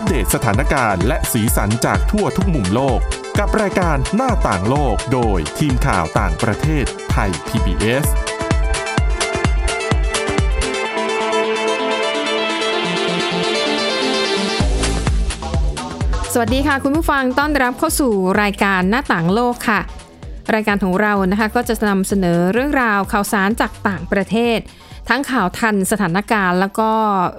อัปเดตสถานการณ์และสีสันจากทั่วทุกมุมโลก กับรายการหน้าต่างโลกโดยทีมข่าวต่างประเทศไทย PBS สวัสดีค่ะคุณผู้ฟังต้อนรับเข้าสู่รายการหน้าต่างโลกค่ะ รายการของเรานะคะก็จะนำเสนอเรื่องราวข่าวสารจากต่างประเทศ ทั้งข่าวทันสถานการณ์ แล้วก็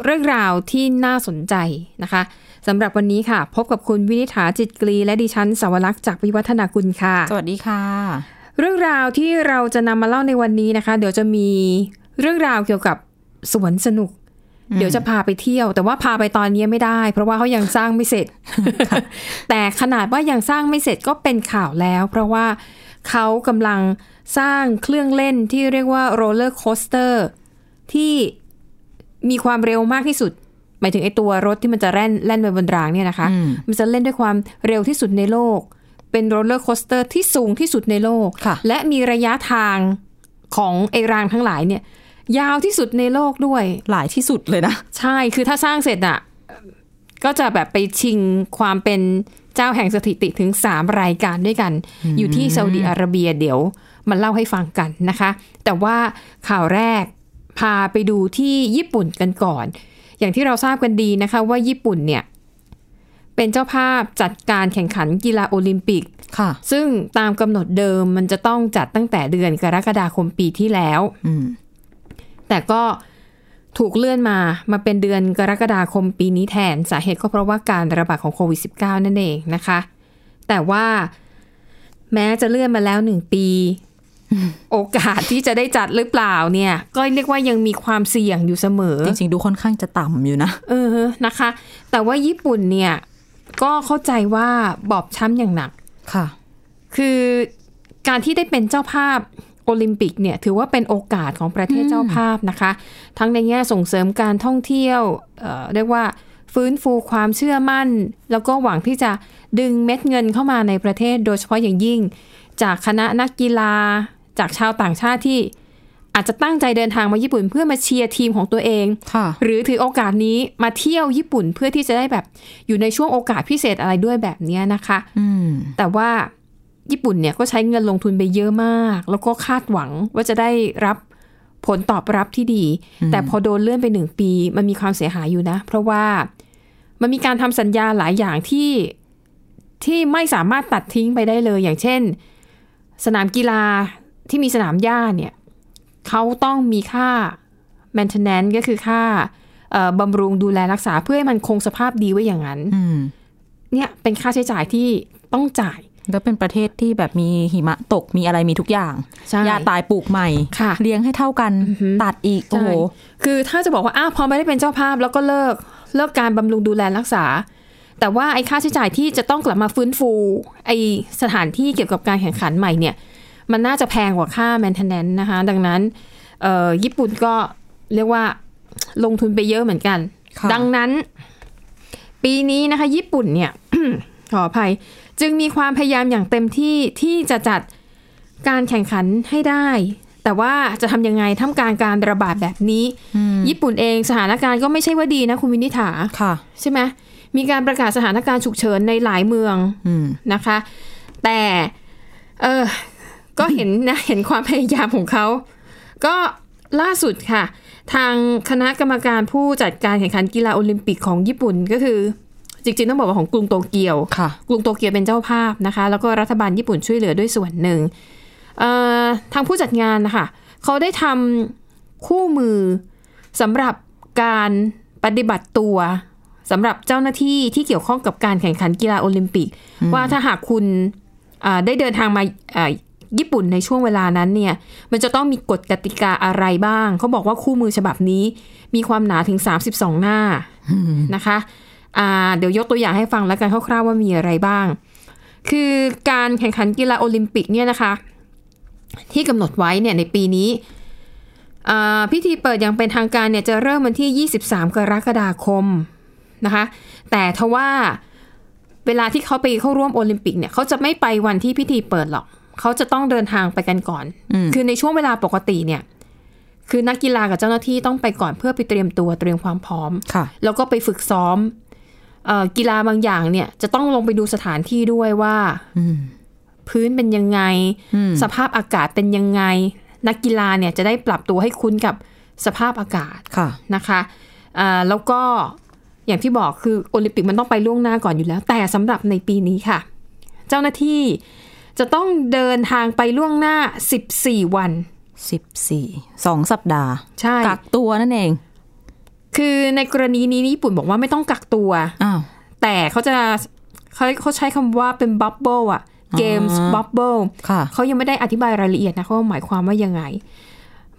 เรื่องราวที่น่าสนใจนะคะ สำหรับวันนี้ค่ะ พบกับคุณวินิษฐาจิตกรีและดิฉันสาวรักษ์จากวิวัฒนากุลค่ะ สวัสดีค่ะ เรื่องราวที่เราจะนำมาเล่าในวันนี้นะคะ เดี๋ยวจะมีเรื่องราวเกี่ยวกับสวนสนุก เดี๋ยวจะพาไปเที่ยว แต่ว่าพาไปตอนนี้ไม่ได้ เพราะว่าเขายังสร้างไม่เสร็จ แต่ขนาดว่ายังสร้างไม่เสร็จก็เป็นข่าวแล้ว เพราะว่าเขากำลังสร้างเครื่องเล่นที่เรียกว่าโรลเลอร์โคสเตอร์ที่มีความเร็วมากที่สุด หมายถึงไอตัวรถที่มันจะแล่นแล่นไปบนรางเนี่ยนะคะอืมมันจะแล่นด้วยความเร็วที่สุดในโลก เป็นโรลเลอร์โคสเตอร์ที่สูงที่สุดในโลกค่ะและมีระยะทางของไอรางทั้งหลายเนี่ย ยาวที่สุดในโลกด้วยหลายที่สุดเลยนะ ใช่คือถ้าสร้างเสร็จอะก็จะแบบไปชิงความเป็นเจ้าแห่งสถิติถึง 3 รายการด้วยกัน อยู่ที่ซาอุดิอาระเบียเดี๋ยวมันเล่าให้ฟังกันนะคะ แต่ว่าข่าวแรกพาไปดูที่ญี่ปุ่นกันก่อน อย่างที่เราทราบกันดีนะคะว่าญี่ปุ่นเนี่ยเป็นเจ้าภาพจัดการแข่งขันกีฬาโอลิมปิกค่ะ ซึ่งตามกำหนดเดิมมันจะต้องจัดตั้งแต่เดือนกรกฎาคมปีที่แล้วอืมแต่ก็ถูกเลื่อนมามาเป็นเดือนกรกฎาคมปีนี้แทนสาเหตุก็เพราะว่าการระบาดของโควิด -19 นั่นเองนะคะ แต่ว่าแม้จะเลื่อนมาแล้วหนึ่งปี โอกาสที่จะได้จัดหรือเปล่าเนี่ย ก็เรียกว่ายังมีความเสี่ยงอยู่เสมอ จริงๆ ดูค่อนข้างจะต่ำอยู่นะ เออนะคะ แต่ว่าญี่ปุ่นเนี่ย ก็เข้าใจว่าบอบช้ำอย่างหนักค่ะ คือการที่ได้เป็นเจ้าภาพโอลิมปิกเนี่ยถือว่าเป็นโอกาสของประเทศเจ้าภาพนะคะ ทั้งในแง่ส่งเสริมการท่องเที่ยวเอ่อเรียกว่าฟื้นฟูความเชื่อมั่น แล้วก็หวังที่จะดึงเม็ดเงินเข้ามาในประเทศ โดยเฉพาะอย่างยิ่ง จากคณะนักกีฬา จากชาวต่างชาติที่อาจจะตั้งใจเดินทางมาญี่ปุ่นเพื่อมาเชียร์ทีมของตัวเองค่ะหรือถือโอกาสนี้มาเที่ยวญี่ปุ่นเพื่อที่จะได้แบบอยู่ในช่วงโอกาสพิเศษอะไรด้วยแบบเนี้ยนะคะอืมแต่ว่าญี่ปุ่นเนี่ยก็ใช้เงินลงทุนไปเยอะมาก แล้วก็คาดหวังว่าจะได้รับผลตอบรับที่ดี แต่พอโดนเลื่อนไปหนึ่งปี มันมีความเสียหายอยู่นะ เพราะว่ามันมีการทำสัญญาหลายอย่างที่ที่ไม่สามารถตัดทิ้งไปได้เลย อย่างเช่น สนามกีฬา ที่มีสนามหญ้าเนี่ยเขาต้องมีค่า maintenance ก็คือค่าเอ่อบำรุงดูแลรักษาเพื่อให้มันคงสภาพดีไว้อย่างนั้นอืมเนี่ยเป็นค่าใช้จ่ายที่ต้องจ่าย แล้วเป็นประเทศที่แบบมีหิมะตกมีอะไรมีทุกอย่างใช่ยาตายปลูกใหม่ค่ะเลี้ยงให้เท่ากันอือหือตัดอีกโอ้โหใช่คือถ้าจะบอกว่าอ้าวพอไม่ได้เป็นเจ้าภาพแล้วก็เลิกเลิกการบำรุงดูแลรักษา แต่ว่าไอ้ค่าใช้จ่ายที่จะต้องกลับมาฟื้นฟู ไอ้สถานที่เกี่ยวกับการแข่งขันใหม่เนี่ย มันน่าจะแพงกว่าค่า maintenance นะคะ ดังนั้นเอ่อญี่ปุ่นก็เรียกว่าลงทุนไปเยอะเหมือนกันค่ะดังนั้น ปีนี้นะคะ ญี่ปุ่นเนี่ยขออภัย จึงมีความพยายามอย่างเต็มที่ที่จะจัดการแข่งขันให้ได้ แต่ว่าจะทำยังไงท่ามกลางการระบาดแบบนี้ ญี่ปุ่นเองสถานการณ์ก็ไม่ใช่ว่าดีนะคุณวินิษฐาค่ะ ใช่ไหมมีการประกาศสถานการณ์ฉุกเฉินในหลายเมืองอืมนะคะ แต่เออ ก็เห็นนะเห็นความพยายามของเขา ก็ล่าสุดค่ะ ทางคณะกรรมการผู้จัดการแข่งขันกีฬาโอลิมปิกของญี่ปุ่นก็คือ จริงๆ ต้องบอกว่าของกรุงโตเกียวค่ะกรุงโตเกียวเป็นเจ้าภาพนะคะ แล้วก็รัฐบาลญี่ปุ่นช่วยเหลือด้วยส่วนหนึ่งเอ่อทางผู้จัดงานนะคะเขาได้ทำคู่มือสำหรับการปฏิบัติตัวสำหรับเจ้าหน้าที่ที่เกี่ยวข้องกับการแข่งขันกีฬาโอลิมปิก ว่าถ้าหากคุณอ่าได้เดินทางมาอ่า ญี่ปุ่นในช่วงเวลานั้นเนี่ยมันจะต้องมีกฎกติกาอะไรบ้าง เขาบอกว่าคู่มือฉบับนี้มีความหนาถึง 32 หน้านะคะอ่าเดี๋ยวยกตัวอย่างให้ฟังแล้วกันคร่าวๆว่ามีอะไรบ้าง คือการแข่งขันกีฬาโอลิมปิกเนี่ยนะคะ ที่กำหนดไว้เนี่ยในปีนี้อ่าพิธีเปิดอย่างเป็นทางการเนี่ยจะเริ่มวันที่ 23 กรกฎาคมนะคะ แต่ทว่าเวลาที่เขาไปเข้าร่วมโอลิมปิกเนี่ยเขาจะไม่ไปวันที่พิธีเปิดหรอก เขาจะต้องเดินทางไปกันก่อนอืมคือในช่วงเวลาปกติเนี่ย คือนักกีฬากับเจ้าหน้าที่ต้องไปก่อนเพื่อไปเตรียมตัวเตรียมความพร้อมค่ะแล้วก็ไปฝึกซ้อมเอ่อกีฬาบางอย่างเนี่ย จะต้องลงไปดูสถานที่ด้วยว่าอืมพื้นเป็นยังไงอืมสภาพอากาศเป็นยังไง นักกีฬาเนี่ยจะได้ปรับตัวให้คุ้นกับสภาพอากาศค่ะนะคะอ่าแล้วก็อย่างที่บอกคือโอลิมปิกมันต้องไปล่วงหน้าก่อนอยู่แล้ว แต่สำหรับในปีนี้ค่ะ เจ้าหน้าที่ จะต้องเดินทางไปล่วงหน้า 14 วันสิบสี่สองสัปดาห์ ใช่ กักตัวนั่นเอง คือในกรณีนี้ญี่ปุ่นบอกว่าไม่ต้องกักตัว อ้าว แต่เขาจะเขาเขาใช้คำว่าเป็น bubble อะ Games Bubbleค่ะเขายังไม่ได้อธิบายรายละเอียดนะเขาว่าหมายความว่ายังไง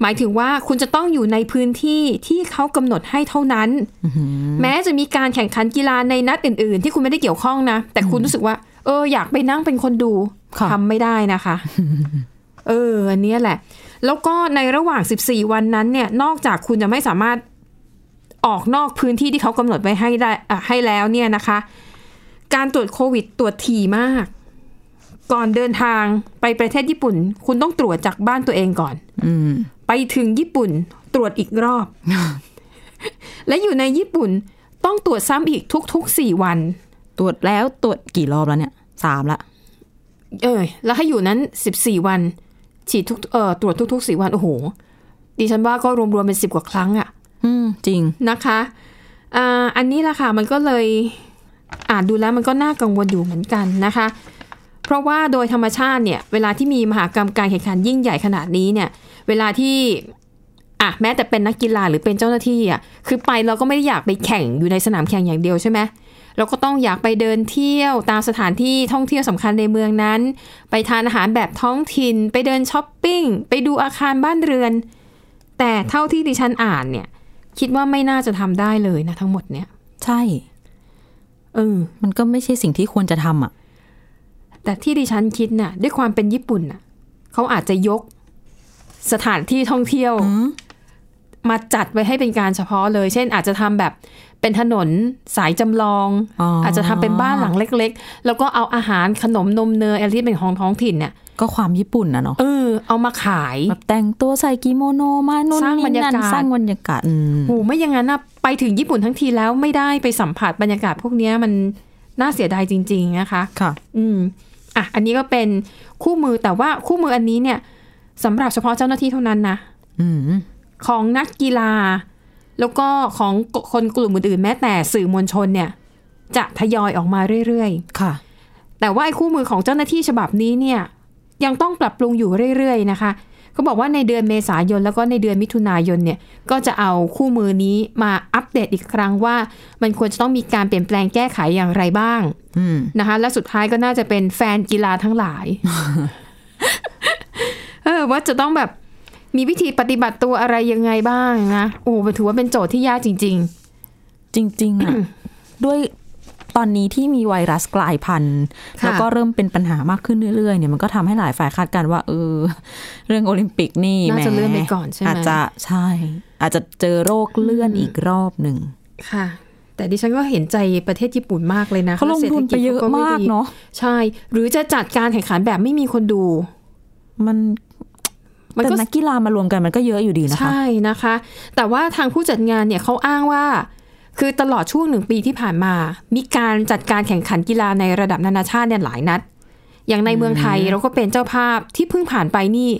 หมายถึงว่าคุณจะต้องอยู่ในพื้นที่ที่เขากำหนดให้เท่านั้น แม้จะมีการแข่งขันกีฬาในนัดอื่น ๆ ที่คุณไม่ได้เกี่ยวข้องนะ แต่คุณรู้สึกว่า เอออยากไปนั่งเป็นคนดูค่ะ ทำไม่ได้นะคะ เอออันเนี้ยแหละ แล้วก็ในระหว่าง 14 วันนั้นเนี่ย นอกจากคุณจะไม่สามารถออกนอกพื้นที่ที่เขากำหนดไว้ให้ได้อะให้แล้วเนี่ยนะคะ การตรวจโควิดตรวจถี่มาก ก่อนเดินทางไปประเทศญี่ปุ่น คุณต้องตรวจจากบ้านตัวเองก่อนอืมไปถึงญี่ปุ่นตรวจอีกรอบ และอยู่ในญี่ปุ่นต้องตรวจซ้ำอีกทุกๆสี่วัน ตรวจแล้วตรวจกี่รอบแล้วเนี่ยสามละ เออ แล้วให้อยู่นั้นสิบสี่วัน ฉีดทุกเอ่อตรวจทุกๆสี่วัน โอ้โห ดิฉันว่าก็รวมๆเป็นสิบกว่าครั้งอะอืม จริงนะคะอ่าอันนี้แหละค่ะ มันก็เลยอ่านดูแล้วมันก็น่ากังวลอยู่เหมือนกันนะคะ เพราะว่าโดยธรรมชาติเนี่ย เวลาที่มีมหากรรมการแข่งขันยิ่งใหญ่ขนาดนี้เนี่ย เวลาที่อะแม้แต่เป็นนักกีฬาหรือเป็นเจ้าหน้าที่อะคือไปเราก็ไม่ได้อยากไปแข่งอยู่ในสนามแข่งอย่างเดียวใช่ไหม เราก็ต้องอยากไปเดินเที่ยวตามสถานที่ท่องเที่ยวสำคัญในเมืองนั้น ไปทานอาหารแบบท้องถิ่น ไปเดินช้อปปิ้ง ไปดูอาคารบ้านเรือน แต่เท่าที่ดิฉันอ่านเนี่ย คิดว่าไม่น่าจะทำได้เลยนะทั้งหมดเนี่ย ใช่ เออ มันก็ไม่ใช่สิ่งที่ควรจะทำอะ แต่ที่ดิฉันคิดน่ะ ด้วยความเป็นญี่ปุ่นน่ะ เขาอาจจะยกสถานที่ท่องเที่ยวอื มมาจัดไว้ให้เป็นการเฉพาะเลย เช่น อาจจะทำแบบเป็นถนนสายจำลองอ๋อออาจจะทำเป็นบ้านหลังเล็ก ๆ แล้วก็เอาอาหารขนมนมเนยอะไรที่เป็นของท้องถิ่นเนี่ยก็ความญี่ปุ่นนะเนาะเออเอามาขายแบบแต่งตัวใส่กิโมโนมานู่นสร้างบรรนี่ยากาศนั่นสร้างบรรยากาศอืมโหไม่อย่างนั้นนะไปถึงญี่ปุ่นทั้งทีแล้วไม่ได้ไปสัมผัสบรรยากาศพวกเนี้ยมันน่าเสียดายจริง ๆนะคะ ค่ะ อืมอะอันนี้ก็เป็นคู่มือแต่ว่าคู่มืออันนี้เนี่ยสำหรับเฉพาะเจ้าหน้าที่เท่านั้นนะอืม ของนักกีฬา แล้วก็ของคนกลุ่มอื่นๆแม้แต่สื่อมวลชนเนี่ย จะทยอยออกมาเรื่อยค่ะๆแต่ว่าไอ้คู่มือของเจ้าหน้าที่ฉบับนี้เนี่ย ยังต้องปรับปรุงอยู่เรื่อยๆนะคะเขาบอกว่าในเดือนเมษายนแล้วก็ในเดือนมิถุนายนเนี่ย ก็จะเอาคู่มือนี้มาอัปเดตอีกครั้งว่า มันควรจะต้องมีการเปลี่ยนแปลงแก้ไขอย่างไรบ้างอืมนะคะ และสุดท้ายก็น่าจะเป็นแฟนกีฬาทั้งหลาย เออว่าจะต้องแบบ มีวิธีปฏิบัติตัวอะไรยังไงบ้างนะโอ้ถือว่าเป็นโจทย์ที่ยากจริงจริงๆอะด้วยตอนนี้ที่มีไวรัสกลายพันธุ์ค่ะแล้วก็เริ่มเป็นปัญหามากขึ้นเรื่อยๆเนี่ยมันก็ทำให้หลายฝ่ายคาดการณ์ว่า เออ เรื่องโอลิมปิกนี่น่าจะแหมเลื่อนไปก่อนใช่ไหมอาจจะใช่ อาจจะเจอโรคเลื่อนอีกรอบหนึ่งๆค่ะ แต่ดิฉันก็เห็นใจประเทศญี่ปุ่นมากเลยนะเขาลงทุนไปเยอะศรษฐจขมากดีเนาะใช่ หรือจะจัดการแข่งขันแบบไม่มีคนดู มัน มันแต่ก็นักกีฬามารวมกันมันก็เยอะอยู่ดีนะคะ ใช่นะคะ แต่ว่าทางผู้จัดงานเนี่ยเขาอ้างว่า คือตลอดช่วงหนึ่งปีที่ผ่านมา มีการจัดการแข่งขันกีฬาในระดับนานาชาติเนี่ยหลายนัด อย่างในเมืองไทยเราก็เป็นเจ้าภาพที่เพิ่งผ่านไปนี่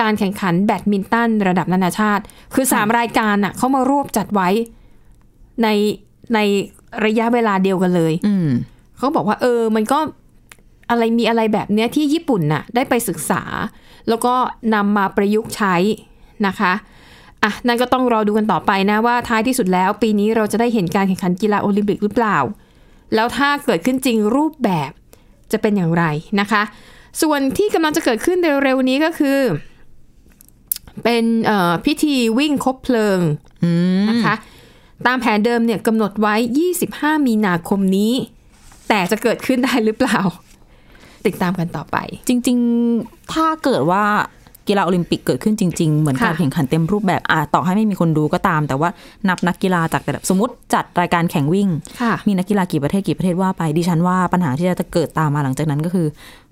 การแข่งขันแบดมินตันระดับนานาชาติ คือสามรายการน่ะเขามารวบจัดไว้ในในระยะเวลาเดียวกันเลยอืมเขาบอกว่า เออ มันก็อะไรมีอะไรแบบเนี้ยที่ญี่ปุ่นน่ะ ได้ไปศึกษา แล้วก็นำมาประยุกต์ใช้นะคะอะนั่นก็ต้องรอดูกันต่อไปนะว่าท้ายที่สุดแล้ว ปีนี้เราจะได้เห็นการแข่งขันกีฬาโอลิมปิกหรือเปล่า แล้วถ้าเกิดขึ้นจริงรูปแบบจะเป็นอย่างไรนะคะ ส่วนที่กำลังจะเกิดขึ้นเร็วๆนี้ก็คือ เป็นเอ่อพิธีวิ่งคบเพลิงอืมนะคะตามแผนเดิมเนี่ยกำหนดไว้ 25 มีนาคมนี้ แต่จะเกิดขึ้นได้หรือเปล่า ติดตามกันต่อไป จริง ๆ ถ้าเกิดว่ากีฬาโอลิมปิกเกิดขึ้นจริง ๆ เหมือนค่ะการแข่งขันเต็มรูปแบบอะต่อให้ไม่มีคนดูก็ตาม แต่ว่านับนักกีฬาจากแต่ละสมมติจัดรายการแข่งวิ่งค่ะมีนักกีฬากี่ประเทศกี่ประเทศว่าไปดิฉันว่าปัญหาที่จะเกิดตามมาหลังจากนั้นก็คือ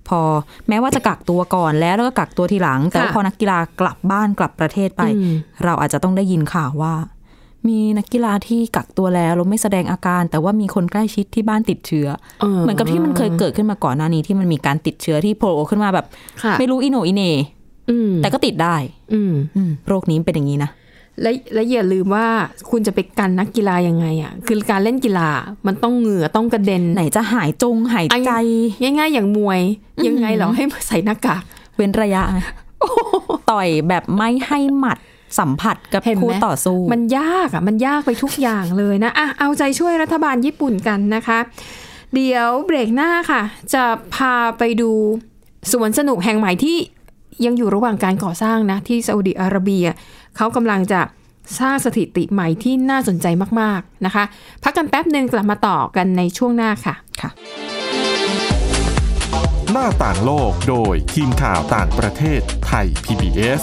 พอแม้ว่าจะกักตัวก่อนแล้วแล้วก็กักตัวทีหลัง แต่ว่าค่ะพอนักกีฬากลับบ้านกลับประเทศไปอืมเราอาจจะต้องได้ยินข่าวว่า มีนักกีฬาที่กักตัวแล้วแล้วไม่แสดงอาการ แต่ว่ามีคนใกล้ชิดที่บ้านติดเชื้อเออเหมือนกับที่มันเคยเกิดขึ้นมาก่อนหน้านี้ที่มันมีการติดเชื้อที่โผล่ขึ้นมาแบบค่ะไม่รู้อีโหนอีเหนอืมแต่ก็ติดได้ อืมอืมโรคนี้เป็นอย่างนี้นะและและอย่าลืมว่าคุณจะไปกันนักกีฬายังไงอะคือการเล่นกีฬามันต้องเหงื่อต้องกระเด็นไหนจะหายจงหายใจ ง่าย ๆ อย่างมวย ยังไงเหรอให้ใส่หน้ากากเว้นระยะนะต่อยแบบไม่ให้หมัด สัมผัสกับเห็นไหมคู่ต่อสู้ มันยากอะมันยากไปทุกอย่างเลยนะอะเอาใจช่วยรัฐบาลญี่ปุ่นกันนะคะ เดี๋ยวเบรกหน้าค่ะ จะพาไปดูสวนสนุกแห่งใหม่ที่ยังอยู่ระหว่างการก่อสร้างนะ ที่ซาอุดิอาระเบีย เขากำลังจะสร้างสถิติใหม่ที่น่าสนใจมาก ๆ นะคะ พักกันแป๊บหนึ่งกลับมาต่อกันในช่วงหน้าค่ะค่ะ หน้าต่างโลกโดยทีมข่าวต่างประเทศไทย PBS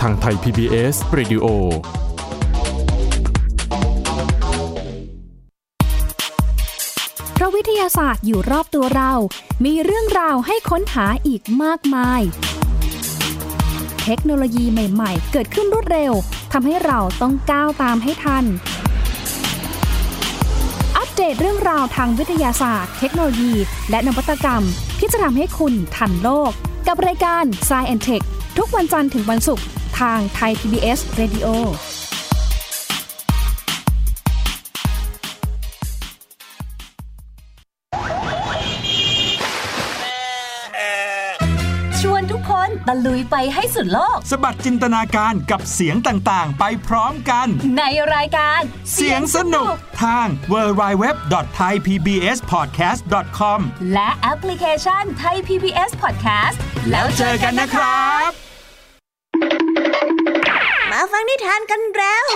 ทางไทย PBS Radio เพราะวิทยาศาสตร์อยู่รอบตัวเรา มีเรื่องราวให้ค้นหาอีกมากมาย เทคโนโลยีใหม่ ๆ เกิดขึ้นรวดเร็ว ทำให้เราต้องก้าวตามให้ทัน อัปเดตเรื่องราวทางวิทยาศาสตร์ เทคโนโลยี และนวัตกรรมที่จะทำให้คุณทันโลก กับรายการ s c i e n t e c h ทุกวันจันทร์ถึงวันศุกร์ ทางไทย PBS Radio ชวนทุกคนตะลุยไปให้สุดโลก สบัดจินตนาการกับเสียงต่างๆ ไปพร้อมกัน ในรายการเสียงสนุกทาง www.thaipbspodcast.com และแอปพลิเคชันไทย PBS Podcast แล้วเจอกันนะครับ มาฟังนิทานกันแล้ว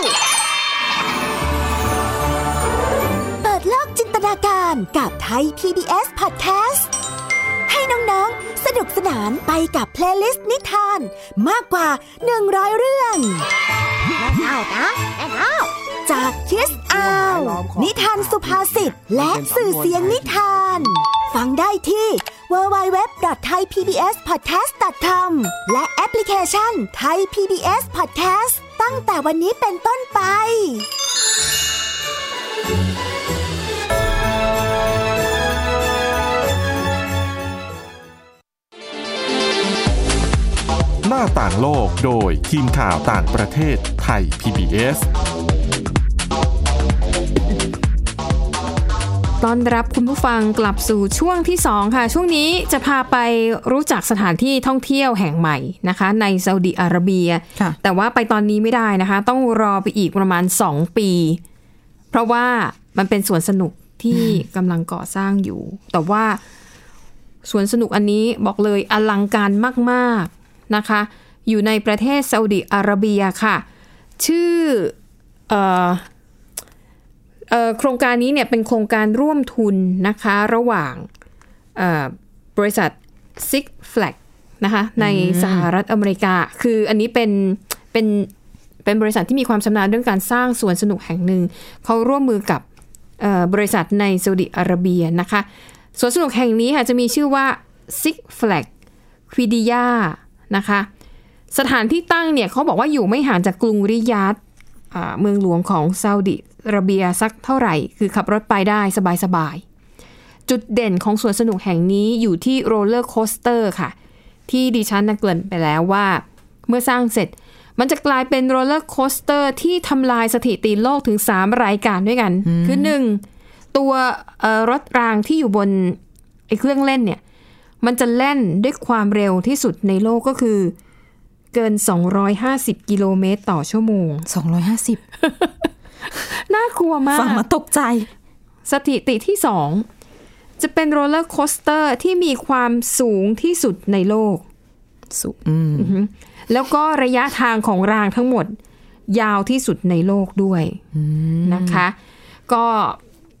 เปิดโลกจินตนาการกับไทย PBS Podcast ให้น้องๆ สนุกสนานไปกับ playlist นิทานมากกว่า 100 เรื่องแม่เท่านะแม่เท่าจาก Kids Hour นิทานสุภาษิตและสื่อเสียงนิทาน ฟังได้ที่ www.thaipbspodcast.com และแอปพลิเคชัน Thai PBS Podcast ตั้งแต่วันนี้เป็นต้นไป หน้าต่างโลกโดยทีมข่าวต่างประเทศไทย PBS ต้อนรับคุณผู้ฟังกลับสู่ช่วงที่ 2 ค่ะ ช่วงนี้จะพาไปรู้จักสถานที่ท่องเที่ยวแห่งใหม่นะคะ ในซาอุดิอาระเบียค่ะแต่ว่าไปตอนนี้ไม่ได้นะคะ ต้องรอไปอีกประมาณ 2 ปี เพราะว่ามันเป็นสวนสนุกที่กำลังก่อสร้างอยู่ แต่ว่าสวนสนุกอันนี้บอกเลยอลังการมากๆนะคะ อยู่ในประเทศซาอุดิอาระเบียค่ะ ชื่อเอ่อเอ่อ โครงการนี้เนี่ยเป็นโครงการร่วมทุนนะคะระหว่างเอ่อบริษัท Six Flag นะคะในสหรัฐอเมริกา คืออันนี้เป็นเป็นเป็นบริษัทที่มีความชำนาญเรื่องการสร้างสวนสนุกแห่งหนึ่ง เขาร่วมมือกับเอ่อบริษัทในซาอุดิอาระเบียนะคะสวนสนุกแห่งนี้ค่ะจะมีชื่อว่า Six Flag q u i d i a นะคะสถานที่ตั้งเนี่ยเขาบอกว่าอยู่ไม่ห่างจากกรุงริยาดอ่าเมืองหลวงของซาอุดิอา ระเบียสักเท่าไหร่ คือขับรถไปได้สบายๆ จุดเด่นของสวนสนุกแห่งนี้อยู่ที่โรลเลอร์โคสเตอร์ค่ะ ที่ดิฉันได้เกริ่นไปแล้วว่า เมื่อสร้างเสร็จมันจะกลายเป็นโรลเลอร์โคสเตอร์ที่ทำลายสถิติโลกถึง 3 รายการด้วยกัน คือ 1. ตัวเอ่อรถรางที่อยู่บนไอ้เครื่องเล่นเนี่ย มันจะเล่นด้วยความเร็วที่สุดในโลกก็คือ เกิน 250 กิโลเมตรต่อชั่วโมง 250 น่ากลัวมากฟังมาตกใจ สถิติที่2จะเป็นโรลเลอร์โคสเตอร์ที่มีความสูงที่สุดในโลกสุอืมอือฮึแล้วก็ระยะทางของรางทั้งหมด ยาวที่สุดในโลกด้วยนะคะ ก็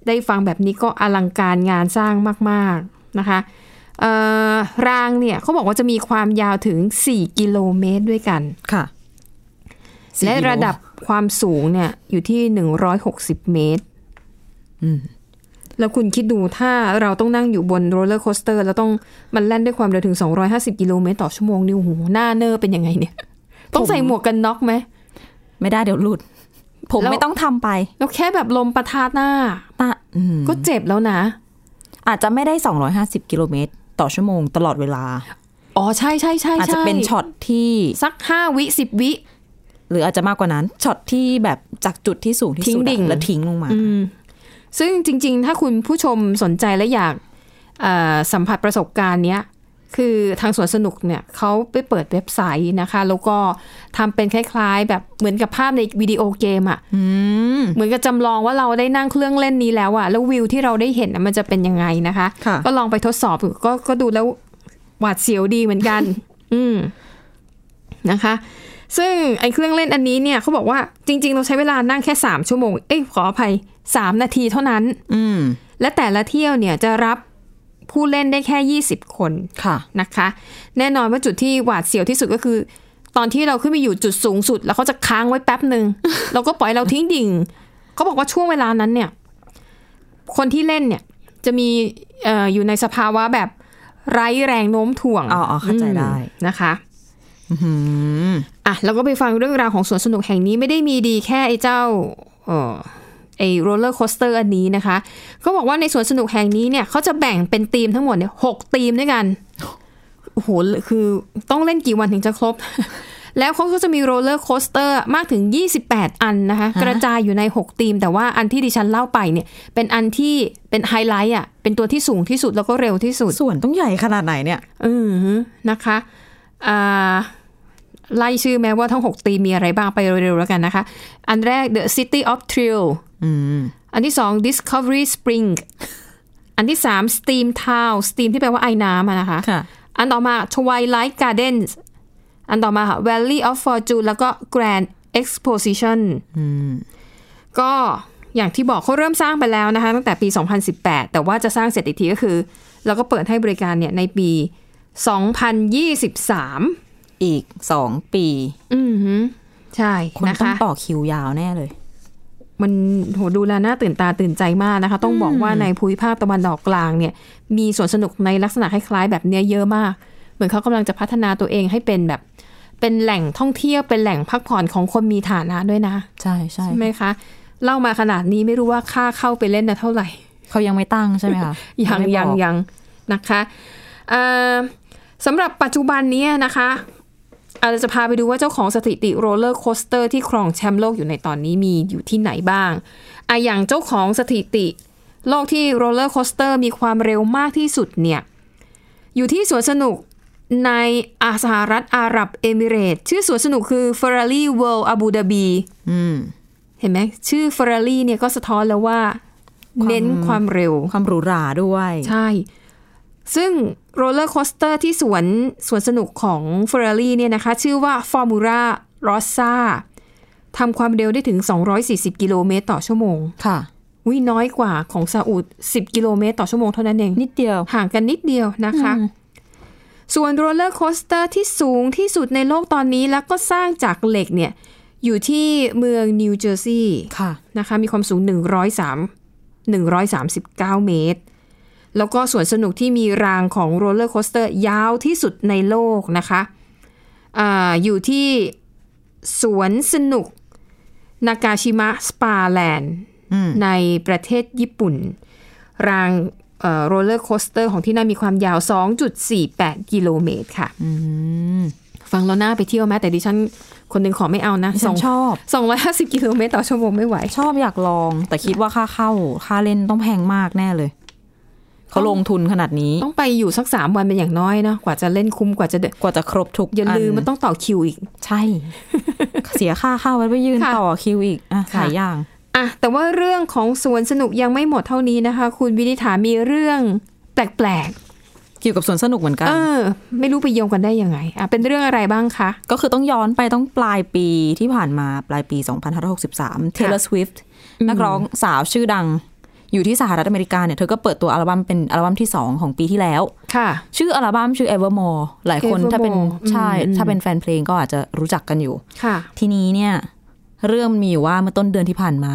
ได้ฟังแบบนี้ก็อลังการงานสร้างมาก ๆนะคะเอ่อรางเนี่ยเขาบอกว่าจะมีความยาวถึง 4 กิโลเมตรด้วยกัน ค่ะสี่และกิโลระดับ ความสูงเนี่ยอยู่ที่160เมตรแล้วคุณคิดดูถ้าเราต้องนั่งอยู่บนโรลเลอร์โคสเตอร์ แล้วต้องมันแล่นด้วยความเร็วถึง 250 กิโลเมตรต่อชั่วโมงนี่โอ้โหหน้าเนอร์เป็นยังไงเนี่ย ต้องใส่หมวกกันน็อกไหม ไม่ได้เดี๋ยวหลุด ผมแล้วไม่ต้องทำไป แล้วแค่แบบลมปะทะหน้าตะอืมก็เจ็บแล้วนะ อาจจะไม่ได้ 250 กิโลเมตรต่อชั่วโมงตลอดเวลา อ๋อใช่ใช่ใช่อาจจะใช่เป็นช็อตที่สักห้าวิสิบวิ หรืออาจจะมากกว่านั้นช็อตที่แบบจากจุดที่สูงที่ทิ้สุงดอะดิ่งแล้วทิ้งลงมาอืมซึ่งจริง ๆ ถ้าคุณผู้ชมสนใจและอยากเอ่อสัมผัสประสบการณ์เนี้ยคือทางสวนสนุกเนี่ยเขาไปเปิดเว็บไซต์นะคะ แล้วก็ทำเป็นคล้าย ๆ แบบเหมือนกับภาพในวิดีโอเกมอะ่ะเหมือนกับจำลองว่าเราได้นั่งเครื่องเล่นนี้แล้วอะ่ะแล้ววิวที่เราได้เห็นน่ะมันจะเป็นยังไงนะคะค่ะก็ลองไปทดสอบดูก็ก็ดูแล้วหวาดเสียวดีเหมือนกัน อืมนะคะ ซึ่งไอ้เครื่องเล่นอันนี้เนี่ยเขาบอกว่าจริง ๆ เราใช้เวลานั่งแค่สามชั่วโมง เอ้ยขออภัยสามนาทีเท่านั้น อืมและแต่ละเที่ยวเนี่ยจะรับผู้เล่นได้แค่ 20 คนค่ะนะคะ แน่นอนว่าจุดที่หวาดเสียวที่สุดก็คือ ตอนที่เราขึ้นไปอยู่จุดสูงสุด แล้วเขาจะค้างไว้แป๊บหนึ่งแล้วก็ปล่อยเราทิ้งดิ่งเขาบอกว่าช่วงเวลานั้นเนี่ย คนที่เล่นเนี่ยจะมีเอ่ออยู่ในสภาวะแบบไร้แรงโน้มถ่วงอ๋ออ๋อเข้าใจได้อืมนะคะ อื้อหืออะแล้วก็ไปฟังเรื่องราวของสวนสนุกแห่งนี้ไม่ได้มีดีแค่ไอ้เจ้าเออไอ้โรลเลอร์โคสเตอร์อันนี้นะคะเขาบอกว่าในสวนสนุกแห่งนี้เนี่ยเขาจะแบ่งเป็นธีมทั้งหมดเนี่ยหกธีมด้วยกันโอ้โหคือต้องเล่นกี่วันถึงจะครบ แล้วเขาก็จะมีโรลเลอร์โคสเตอร์มากถึง 28 อันนะคะ กระจายอยู่ใน 6 ธีม แต่ว่าอันที่ดิฉันเล่าไปเนี่ย เป็นอันที่เป็นไฮไลท์อะเป็นตัวที่สูงที่สุดแล้วก็เร็วที่สุด ส่วนต้องใหญ่ขนาดไหนเนี่ยอือฮึนะคะอ่า ไล่ชื่อแม้ว่าทั้ง 6 ตีมมีอะไรบ้างไปเร็วๆแล้วกันนะคะ อันแรก The City of Thrill อันที่2 Discovery Spring อันที่3 Steam Town Steam ที่แปลว่าไอ้น้ำอะนะคะค่ะอันต่อมา Twilight Gardens อันต่อมาค่ะ Valley of Fortune แล้วก็ Grand Exposition ก็อย่างที่บอกเขาเริ่มสร้างไปแล้วนะคะ ตั้งแต่ปี 2018 แต่ว่าจะสร้างเสร็จอีกทีก็คือเราก็เปิดให้บริการเนี่ยในปี 2023 อีกสองปี อือหือใช่คนนะต้องคะต่อคิวยาวแน่เลย มันโหดูแลน่าตื่นตาตื่นใจมากนะคะ ต้องบอกว่าในภูมิภาคตะวันออกกลางเนี่ย มีสวนสนุกในลักษณะคล้ายๆแบบเนี้ยเยอะมาก เหมือนเขากำลังจะพัฒนาตัวเองให้เป็นแบบเป็นแหล่งท่องเที่ยวเป็นแหล่งพักผ่อนของคนมีฐานะด้วยนะ ใช่ใช่ใช่ไหมคะเล่ามาขนาดนี้ไม่รู้ว่าค่าเข้าไปเล่นนะเท่าไหร่ เขายังไม่ตั้งใช่ไหมคะยังไม่บยังอกยังนะคะเอ่อสำหรับปัจจุบันเนี้ยนะคะ อาจจะพาไปดูว่าเจ้าของสถิติโรลเลอร์โคสเตอร์ที่ครองแชมป์โลกอยู่ในตอนนี้มีอยู่ที่ไหนบ้างอะอย่างเจ้าของสถิติ โลกที่โรลเลอร์โคสเตอร์มีความเร็วมากที่สุดเนี่ยอยู่ที่สวนสนุกในอาสหรัฐอาหรับเอมิเรตส์ชื่อสวนสนุกคือ Ferrari World Abu Dhabi อืมเห็นไหมชื่อ Ferrari เนี่ยก็สะท้อนแล้วว่า เน้นความเร็ว ความหรูหราด้วย ใช่ ซึ่ง โรลเลอร์โคสเตอร์ที่สวนสวนสนุกของ Ferrari เนี่ยนะคะ ชื่อว่า Formula Rossa ทำความเร็วได้ถึง 240 กิโลเมตรต่อชั่วโมง ค่ะวิน้อยกว่าของซาอุ 10 กิโลเมตรต่อชั่วโมงเท่านั้นเอง นิดเดียว ห่างกันนิดเดียวนะคะ ส่วนโรลเลอร์โคสเตอร์ที่สูงที่สุดในโลกตอนนี้แล้วก็สร้างจากเหล็กเนี่ย อยู่ที่เมืองนิวเจอร์ซีย์ค่ะนะคะ มีความสูง 103 139 เมตร แล้วก็สวนสนุกที่มีรางของโรลเลอร์โคสเตอร์ยาวที่สุดในโลกนะคะอาอยู่ที่สวนสนุก นากาชิมะสปาแลนด์อืมในประเทศญี่ปุ่น รางโรลเลอร์โคสเตอร์ของที่นั่นมีความยาว 2.48 กิโลเมตรค่ะอืมฟังแล้วน่าไปเที่ยวไหมแต่ดิฉันคนหนึ่งขอไม่เอานะดิฉันชอบสองร้อยห้าสิบกิโลเมตรต่อชั่วโมงไม่ไหว ชอบอยากลอง แต่คิดว่าค่าเข้า ค่าเล่นต้องแพงมากแน่เลย เขาลงทุนขนาดนี้ ต้องไปอยู่สักสามวันเป็นอย่างน้อยเนาะกว่าจะเล่นคุ้มกว่าจะเดินกว่าจะครบทุกอย่าลืมมันต้องต่อคิวอีก ใช่ เสียค่าเข้าไว้ไปยืนค่ะต่อคิวอีกอะค่ะหลายอย่างอะแต่ว่าเรื่องของสวนสนุกยังไม่หมดเท่านี้นะคะ คุณวินิษฐามีเรื่องแปลกเกี่ยวกับสวนสนุกเหมือนๆกัน เออ ไม่รู้ไปโยงกันได้ยังไง อะ เป็นเรื่องอะไรบ้างคะ ก็คือต้องย้อนไปต้องปลายปีที่ผ่านมาปลายปี 2563 Taylor Swift นักร้องสาวชื่อดัง อยู่ที่สหรัฐอเมริกาเนี่ยเธอก็เปิดตัวอัลบั้มเป็นอัลบั้มที่ 2 ของปีที่แล้ว ค่ะ ชื่ออัลบั้มชื่อ Evermore หลายคนถ้าเป็น Evermore ใช่อืมถ้าเป็นแฟนเพลงก็อาจจะรู้จักกันอยู่ ค่ะ ทีนี้เนี่ยเรื่องมีอยู่ว่าเมื่อต้นเดือนที่ผ่านมา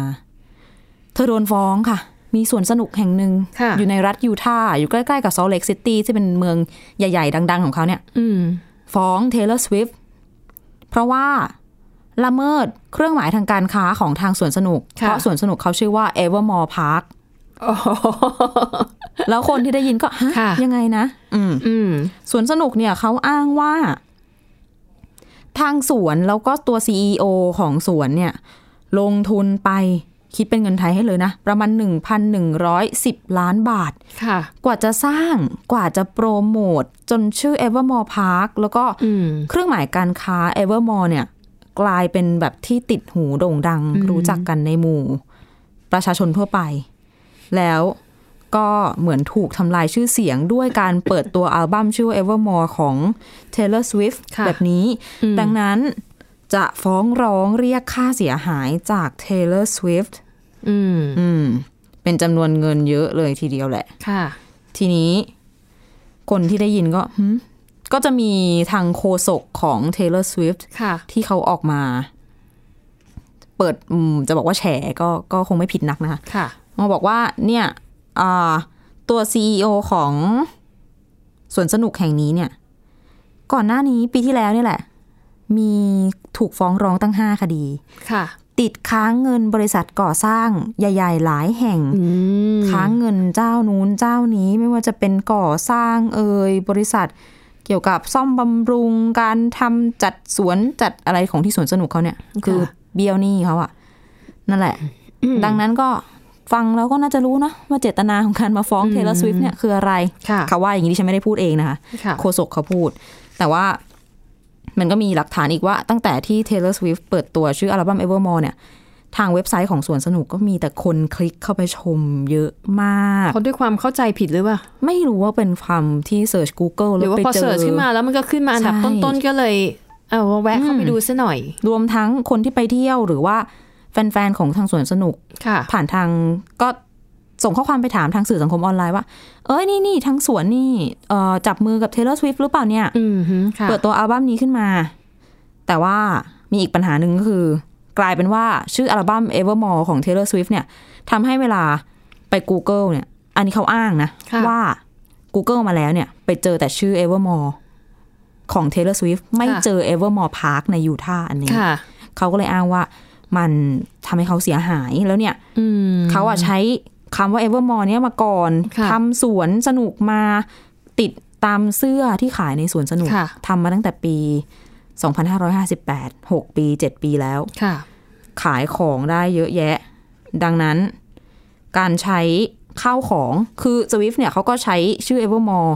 เธอโดนฟ้องค่ะ มีสวนสนุกแห่งหนึ่งค่ะอยู่ในรัฐยูทาห์อยู่ใกล้ๆกับ Salt Lake City ที่เป็นเมืองใหญ่ ๆ ดัง ๆ ของเขาเนี่ยอืมฟ้อง Taylor Swift เพราะว่าละเมิดเครื่องหมายทางการค้าของทางสวนสนุกค่ะเพราะสวนสนุกเขาชื่อว่า Evermore Park แล้วคนที่ได้ยินก็ฮะค่ะยังไงนะ อืมอืมสวนสนุกเนี่ยเขาอ้างว่า ทางสวนแล้วก็ตัว CEO ของสวนเนี่ย ลงทุนไปคิดเป็นเงินไทยให้เลยนะ ประมาณ 1,110 ล้านบาท ค่ะ กว่าจะสร้างกว่าจะโปรโมท จนชื่อ Evermore Park แล้วก็อืมเครื่องหมายการค้า Evermore เนี่ย กลายเป็นแบบที่ติดหูโด่งดังอืมรู้จักกันในหมู่ ประชาชนทั่วไป แล้วก็เหมือนถูกทำลายชื่อเสียงด้วยการเปิดตัวอัลบั้มชื่อว่า Evermore ของ Taylor Swift ค่ะแบบนี้อืมดังนั้นจะฟ้องร้องเรียกค่าเสียหายจาก Taylor Swift อืมอืม เป็นจำนวนเงินเยอะเลยทีเดียวแหละ ค่ะ ทีนี้ คนที่ได้ยินก็หึก็จะมีทางโคศกของ Taylor Swift ค่ะที่เขาออกมา เปิดอืมจะบอกว่าแฉก็ก็คงไม่ผิดนักนะคะค่ะ มาบอกว่าเนี่ยอ่าตัว CEO ของสวนสนุกแห่งนี้เนี่ย ก่อนหน้านี้ปีที่แล้วนี่แหละ มีถูกฟ้องร้องตั้งห้าคดี ค่ะ ติดค้างเงินบริษัทก่อสร้างใหญ่ ๆ หลายแห่งอืมค้างเงินเจ้านู้นเจ้านี้ไม่ว่าจะเป็นก่อสร้างเอ่ยบริษัทเกี่ยวกับซ่อมบำรุงการทำจัดสวนจัดอะไรของที่สวนสนุกเขาเนี่ย คือเบี้ยวหนี้เขาอะนั่นแหละ ดังนั้นก็ ฟังแล้วก็น่าจะรู้นะว่าเจตนาของการมาฟ้องอืม Taylor Swift เนี่ยคืออะไรค่ะเขาว่าอย่างนี้ดิฉันไม่ได้พูดเองนะคะค่ะโฆษกเขาพูด แต่ว่ามันก็มีหลักฐานอีกว่าตั้งแต่ที่ Taylor Swift เปิดตัวชื่ออัลบั้ม Evermore เนี่ย ทางเว็บไซต์ของสวนสนุกก็มีแต่คนคลิกเข้าไปชมเยอะมากเขาด้วยความเข้าใจผิดหรือเปล่า ไม่รู้ว่าเป็นความที่เสิร์ช Google หแล้รือวว่าไปพอเจเสิอร์ชขึ้นมาแล้วมันก็ขึ้นมาอันดับใช่ต้นๆก็เลย เอาแวะเข้าไปอืมดูซะหน่อย รวมทั้งคนที่ไปเที่ยวหรือว่า แฟนๆของทางสวนสนุกค่ะผ่านทางก็ส่งข้อความไปถามทางสื่อสังคมออนไลน์ว่า เอ้ยนี่นี่ทางสวนนี่เอ่อจับมือกับ Taylor Swift หรือเปล่าเนี่ยอืมฮึค่ะเปิดตัวอัลบั้มนี้ขึ้นมา แต่ว่ามีอีกปัญหาหนึ่งก็คือ กลายเป็นว่าชื่ออัลบั้ม Evermore ของ Taylor Swift เนี่ยทำให้เวลาไป Google เนี่ย อันนี้เขาอ้างนะค่ะว่า Google มาแล้วเนี่ย ไปเจอแต่ชื่อ Evermore ของ Taylor Swift ไม่เจอ Evermore Park ในยูทาห์อันนี้ค่ะเขาก็เลยอ้างว่า มันทำให้เขาเสียหายแล้วเนี่ยอืมเขาอะใช้คำว่า Evermore เนี่ยมาก่อนค่ะทำสวนสนุกมาติดตามเสื้อที่ขายในสวนสนุกค่ะทำมาตั้งแต่ปี 2558 6 ปี 7 ปีแล้วค่ะขายของได้เยอะแยะ ดังนั้นการใช้ข้าวของคือ Swift เนี่ยเขาก็ใช้ชื่อ Evermore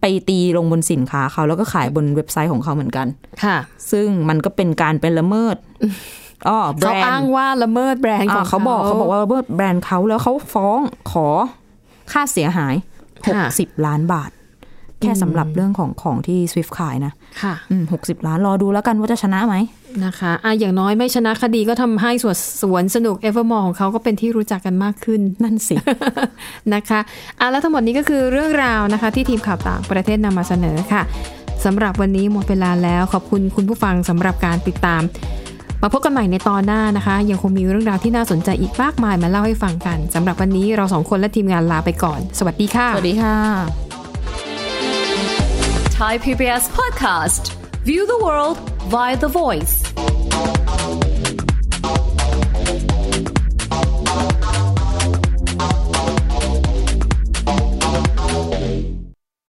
ไปตีลงบนสินค้าเขาแล้วก็ขายบนเว็บไซต์ของเขาเหมือนกัน ค่ะ ซึ่งมันก็เป็นการเป็นละเมิดอ๋อแบร เขานอ้างด์ว่าละเมิดแบรนด์ของอ่าเขาบอกเขาบอกว่าละเมิดแบรนด์เขาแล้วเขาฟ้องขอค่าเสียหายค่ะ60ล้านบาท แค่สำหรับเรื่องของของที่ Swift ขายนะ ค่ะอืม60ล้านรอดูแล้วกันว่าจะชนะไหมนะคะอะอย่างน้อยไม่ชนะคดีก็ทำให้สวนสวนสนุกเอเวอร์มอร์ของเขาก็เป็นที่รู้จักกันมากขึ้นนั่นสินะคะอะแล้วทั้งหมดนี้ก็คือเรื่องราวนะคะ ที่ทีมข่าวต่างประเทศนำมาเสนอค่ะสำหรับวันนี้หมดเวลาแล้วขอบคุณคุณผู้ฟังสำหรับการติดตาม มาพบกันใหม่ในตอนหน้านะคะ ยังคงมีเรื่องราวที่น่าสนใจอีกมากมายมาเล่าให้ฟังกันสำหรับวันนี้เราสองคนและทีมงานลาไปก่อน สวัสดีค่ะ สวัสดีค่ะ Thai PBS podcast. View the world via the voice